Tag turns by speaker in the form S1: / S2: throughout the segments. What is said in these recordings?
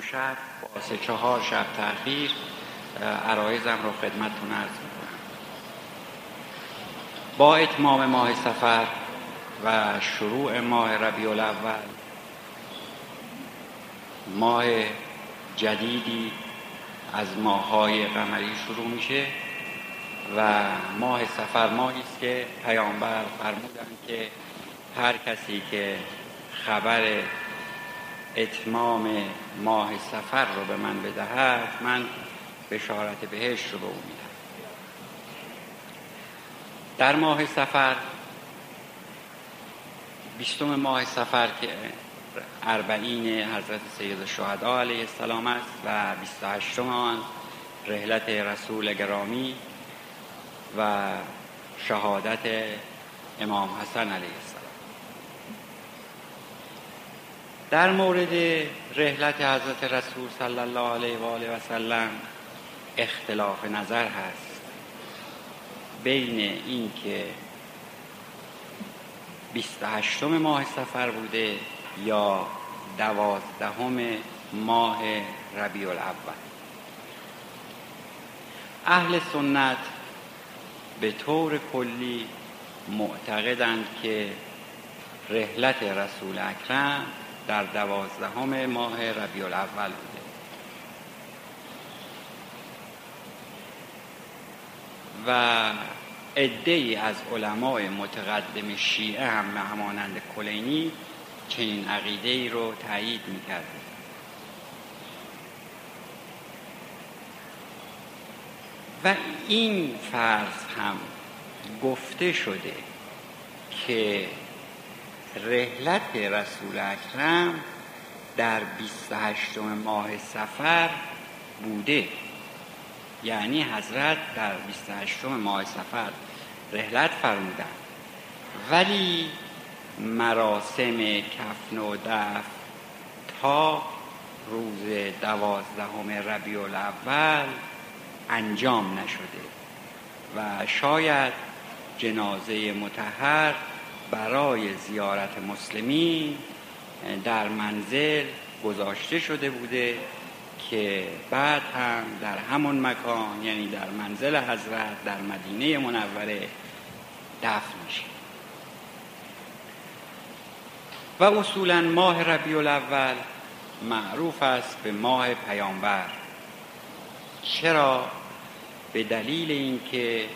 S1: شب با سه چهار شب تاخیر عرایزم رو خدمتتون عرض می‌کنم. با اتمام ماه سفر و شروع ماه ربیع الاول ماه جدیدی از ماههای قمری شروع میشه و ماه سفر ماهی است که پیامبر فرمودند که هر کسی که خبر اتمام ماه سفر رو به من بدهد من بشارت بهش رو به او میدم. در ماه سفر بیستم ماه سفر که اربعین حضرت سید الشهدا علیه السلام است و بیست هشتم آن رحلت رسول گرامی و شهادت امام حسن علیه السلام. در مورد رحلت حضرت رسول صلی الله علیه و آله و سلم اختلاف نظر هست. بین اینکه بیست هشتم ماه سفر بوده یا دوازدهم ماه ربیع الاول. اهل سنت به طور کلی معتقدند که رحلت رسول اکرم در دوازدهم ماه ربیع الاول بوده. و عده از علمای متقدم شیعه هم همانند کلینی چنین عقیده ای رو تایید می‌کرد. و این فرض هم گفته شده که رحلت رسول اکرم در 28 ماه سفر بوده. یعنی حضرت در 28 ماه سفر رحلت فرمودن. ولی مراسم کفن و دف تا روز دوازدهم ربیع الاول انجام نشده و شاید جنازه متحر برای زیارت مسلمین در منزل گذاشته شده بوده که بعد هم در همون مکان یعنی در منزل حضرت در مدینه منوره دفن میشه. و اصولا ماه ربیع الاول معروف است به ماه پیامبر. چرا؟ به دلیل اینکه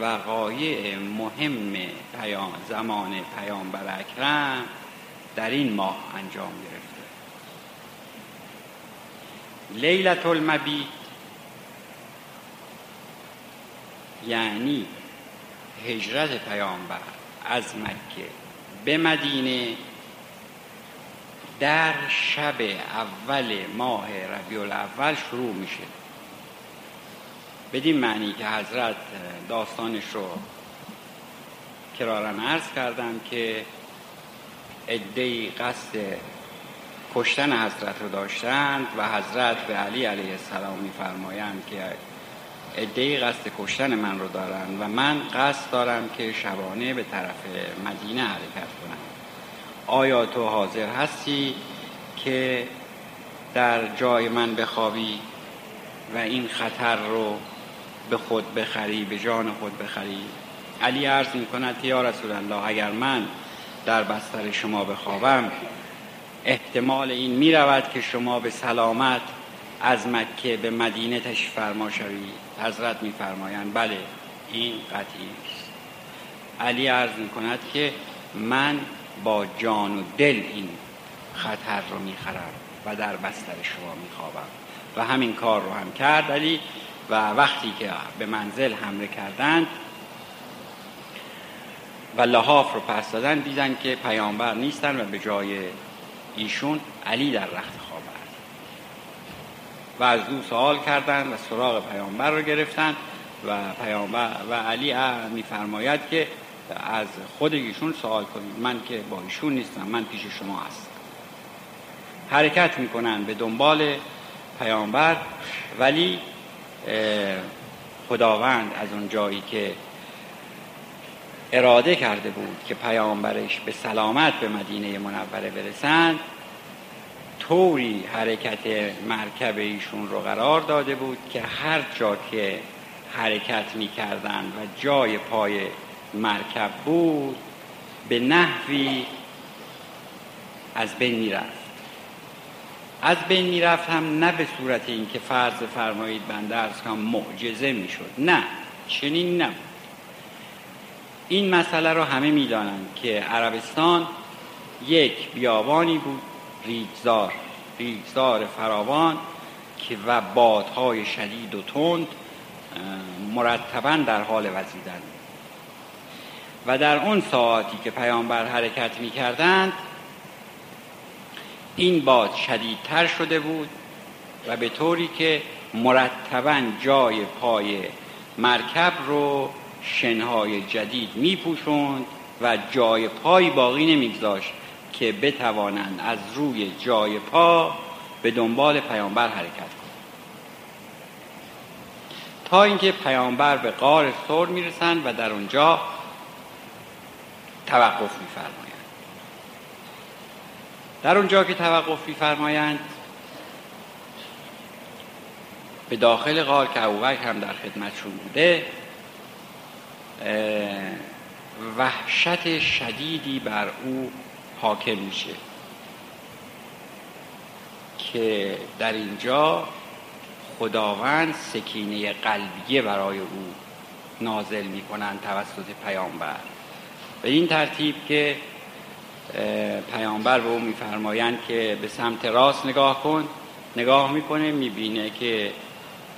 S1: وقایع مهم پیام زمان پیامبر اکرم در این ماه انجام گرفته. لیلت المبیت یعنی هجرت پیامبر از مکه به مدینه در شب اول ماه ربیع الاول شروع میشه. بدین معنی که حضرت داستانش رو کرارن عرض کردم که ادهی قصد کشتن حضرت رو داشتند و حضرت به علی علیه السلام میفرمایند که ادهی قصد کشتن من رو دارند و من قصد دارم که شبانه به طرف مدینه حرکت کنم. آیا تو حاضر هستی که در جای من بخوابی و این خطر رو به خود بخری به جان خود بخری. علی عرض می کند یا رسول الله اگر من در بستر شما بخوابم احتمال این می رود که شما به سلامت از مکه به مدینه تشریف فرما شوید حضرت میفرمایند بله این قطعی است. علی عرض می کند که من با جان و دل این خطر رو می‌خرم و در بستر شما میخوابم. و همین کار رو هم کرد. علی و وقتی که به منزل حمله کردند و لحاف رو پس دادن دیدن که پیامبر نیستن و به جای ایشون علی در رخت خواب است. و از او سوال کردند و سراغ پیامبر رو گرفتن و پیامبر و علی میفرماید که از خود ایشون سوال کنید. من که با ایشون نیستم من پیش شما هستم. حرکت می‌کنن به دنبال پیامبر ولی خداوند از اون جایی که اراده کرده بود که پیامبرش به سلامت به مدینه منوره برسند طوری حرکت مرکب ایشون رو قرار داده بود که هر جا که حرکت می کردن و جای پای مرکب بود به نحوی از بین می رفت از بین می رفت هم نه به صورت اینکه فرض فرمایید بنده از کنم معجزه می شد نه چنین نبود. این مسئله رو همه می‌دانند که عربستان یک بیابانی بود ریگزار ریگزار فراوان که و بادهای شدید و تند مرتبا در حال وزیدن و در اون ساعتی که پیامبر حرکت می کردند این باد شدیدتر شده بود و به طوری که مرتبا جای پای مرکب رو شنهای جدید می پوشند و جای پای باقی نمیگذاشت که بتوانند از روی جای پا به دنبال پیامبر حرکت کنند. تا اینکه پیامبر به غار سور می‌رسند و در اونجا توقف میفرمایند. در اونجا که توقف میفرمایند به داخل غار که ابوبکر هم در خدمتشون بوده وحشت شدیدی بر او حاکم میشه که در اینجا خداوند سکینه قلبیه برای او نازل می‌کنن توسط پیامبر. به این ترتیب که پیامبر به او میفرمایند که به سمت راست نگاه کن. نگاه می‌کنه می‌بینه که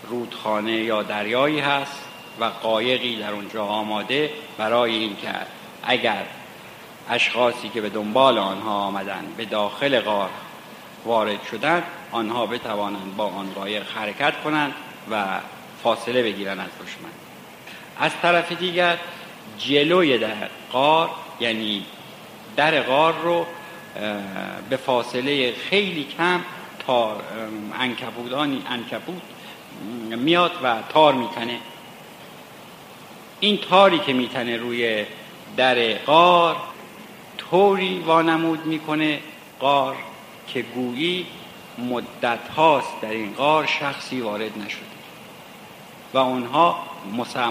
S1: رودخانه یا دریایی هست و قایقی در اونجا آماده برای اینکه اگر اشخاصی که به دنبال آنها آمدن به داخل غار وارد شدند آنها بتوانند با آن قایق حرکت کنند و فاصله بگیرند از دشمن. از طرف دیگر جلوی در غار یعنی در غار رو به فاصله خیلی کم تار انکبودانی انکبود میاد و تار میتنه. این تاری که میتنه روی در غار طوری وانمود می‌کنه غار که گویی مدت هاست در این غار شخصی وارد نشده. و اونها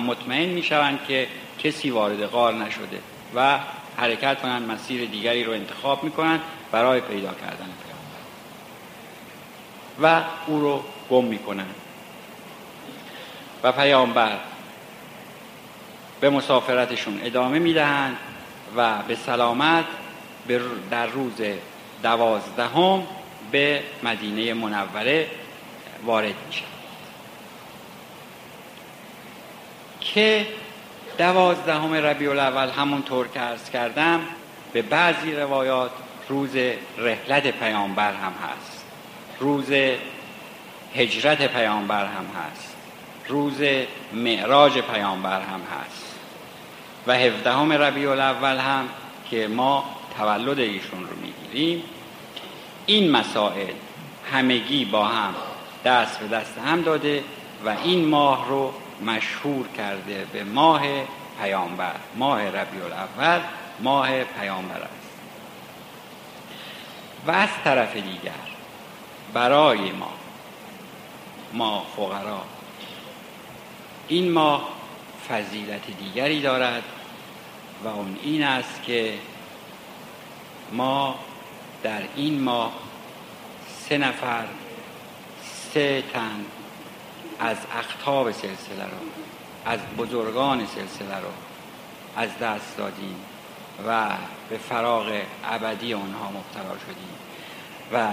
S1: مطمئن می‌شوند که کسی وارد غار نشده و حرکت کنند مسیر دیگری رو انتخاب می‌کنند برای پیدا کردن پیامبر. و او رو گم می‌کنند. و پیامبر به مسافرتشون ادامه می‌دهند و به سلامت در روز دوازدهم به مدینه منوره وارد میشن که دوازدهم ربیع الاول همونطور که عرض کردم به بعضی روایات روز رحلت پیامبر هم هست. روز هجرت پیامبر هم هست. روز معراج پیامبر هم هست. و هفدهم ربیع الاول هم که ما تولد ایشون رو می‌گیریم. این مسائل همگی با هم دست به دست هم داده و این ماه رو مشهور کرده به ماه پیامبر ماه ربیع الاول ماه پیامبر است. و از طرف دیگر برای ما ما فقرا این ماه فضیلت دیگری دارد و اون این است که ما در این ماه سه نفر سه تن از اختاب سلسله رو از بزرگان سلسله رو از دست دادیم و به فراغ ابدی آنها مبتلا شدیم و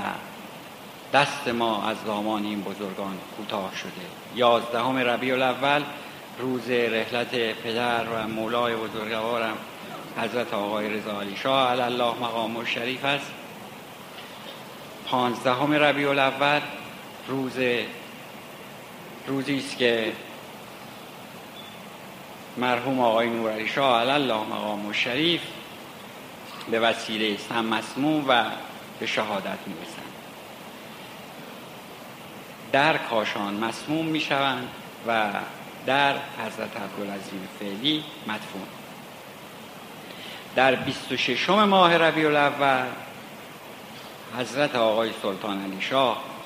S1: دست ما از دامان این بزرگان کوتاه شده. یازدهم ربیع الاول روز رحلت پدر و مولای بزرگوارم حضرت آقای رضا علی شاه علی الله مقام شریف است. پانزدهم ربیع الاول روز روزی است که مرحوم آقای علی شاه علی الله مقام شریف به وسیله سم مسموم و به شهادت می‌رسند. در کاشان مسموم می‌شوند و در حضرت عبدالعظیم فعلی مدفون. در 26 ماه ربیع الاول حضرت آقای سلطان علی شاه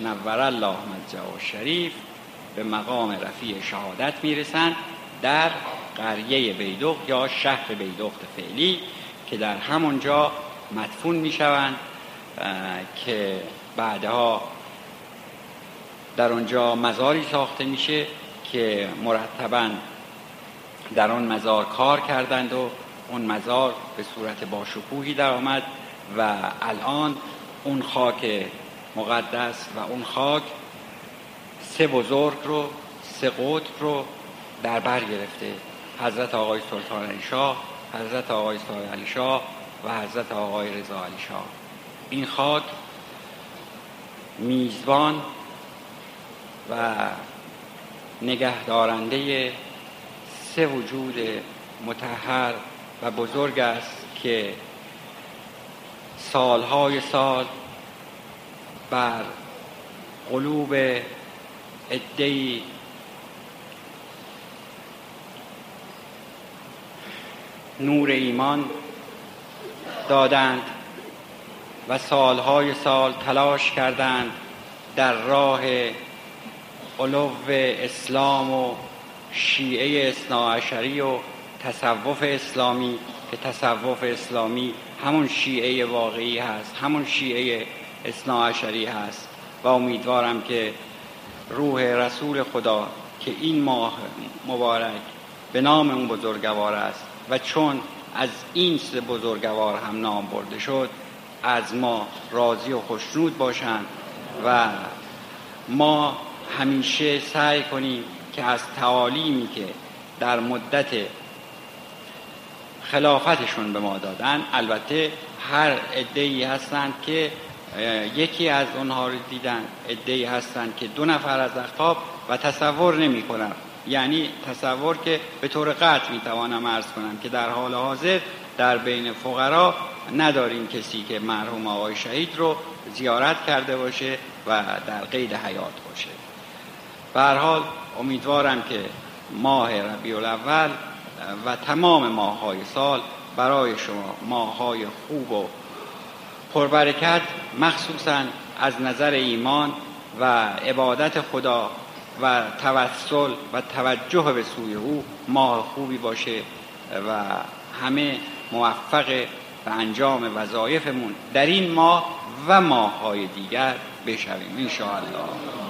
S1: نور الله مجده شریف به مقام رفیع شهادت می‌رسند در قریه بیدوق یا شهر بیدخت فعلی که در همونجا مدفون می‌شوند که بعدها در آنجا مزاری ساخته میشه که مرتبا در آن مزار کار کردند و اون مزار به صورت باشکوهی در آمد و الان اون خاک مقدس و اون خاک سه بزرگ رو سه قطب رو در بر گرفته. حضرت آقای سلطان علی شاه حضرت آقای سای علی شاه و حضرت آقای رضا علی شاه. این خاک میزبان و نگهدارنده سه وجود متحر و بزرگ است که سالهای سال بر قلوب ادهی نور ایمان دادند و سالهای سال تلاش کردند در راه علو اسلام و شیعه اصناعشری و تصوف اسلامی که تصوف اسلامی همون شیعه واقعی هست همون شیعه اصناعشری هست و امیدوارم که روح رسول خدا که این ماه مبارک به نام اون بزرگوار است و چون از این سه بزرگوار هم نام برده شد از ما راضی و خوشنود باشند و ما همیشه سعی کنیم که از تعالیمی که در مدت خلافتشون به ما دادن البته هر ای هستند که یکی از اونها رو دیدن ای هستند که دو نفر از اخطاب و تصور نمی کنن یعنی تصور که به طور قطع می توانم عرض کنم که در حال حاضر در بین فقرا نداریم کسی که مرحوم آقای شهید رو زیارت کرده باشه و در قید حیات باشه. به حال امیدوارم که ماه ربیع الاول و تمام ماه های سال برای شما ماه های خوب و پربرکت مخصوصا از نظر ایمان و عبادت خدا و توسل و توجه به سوی او ماه خوبی باشه و همه موفق به انجام وظایفمون در این ماه و ماه های دیگر بشویم انشاءالله.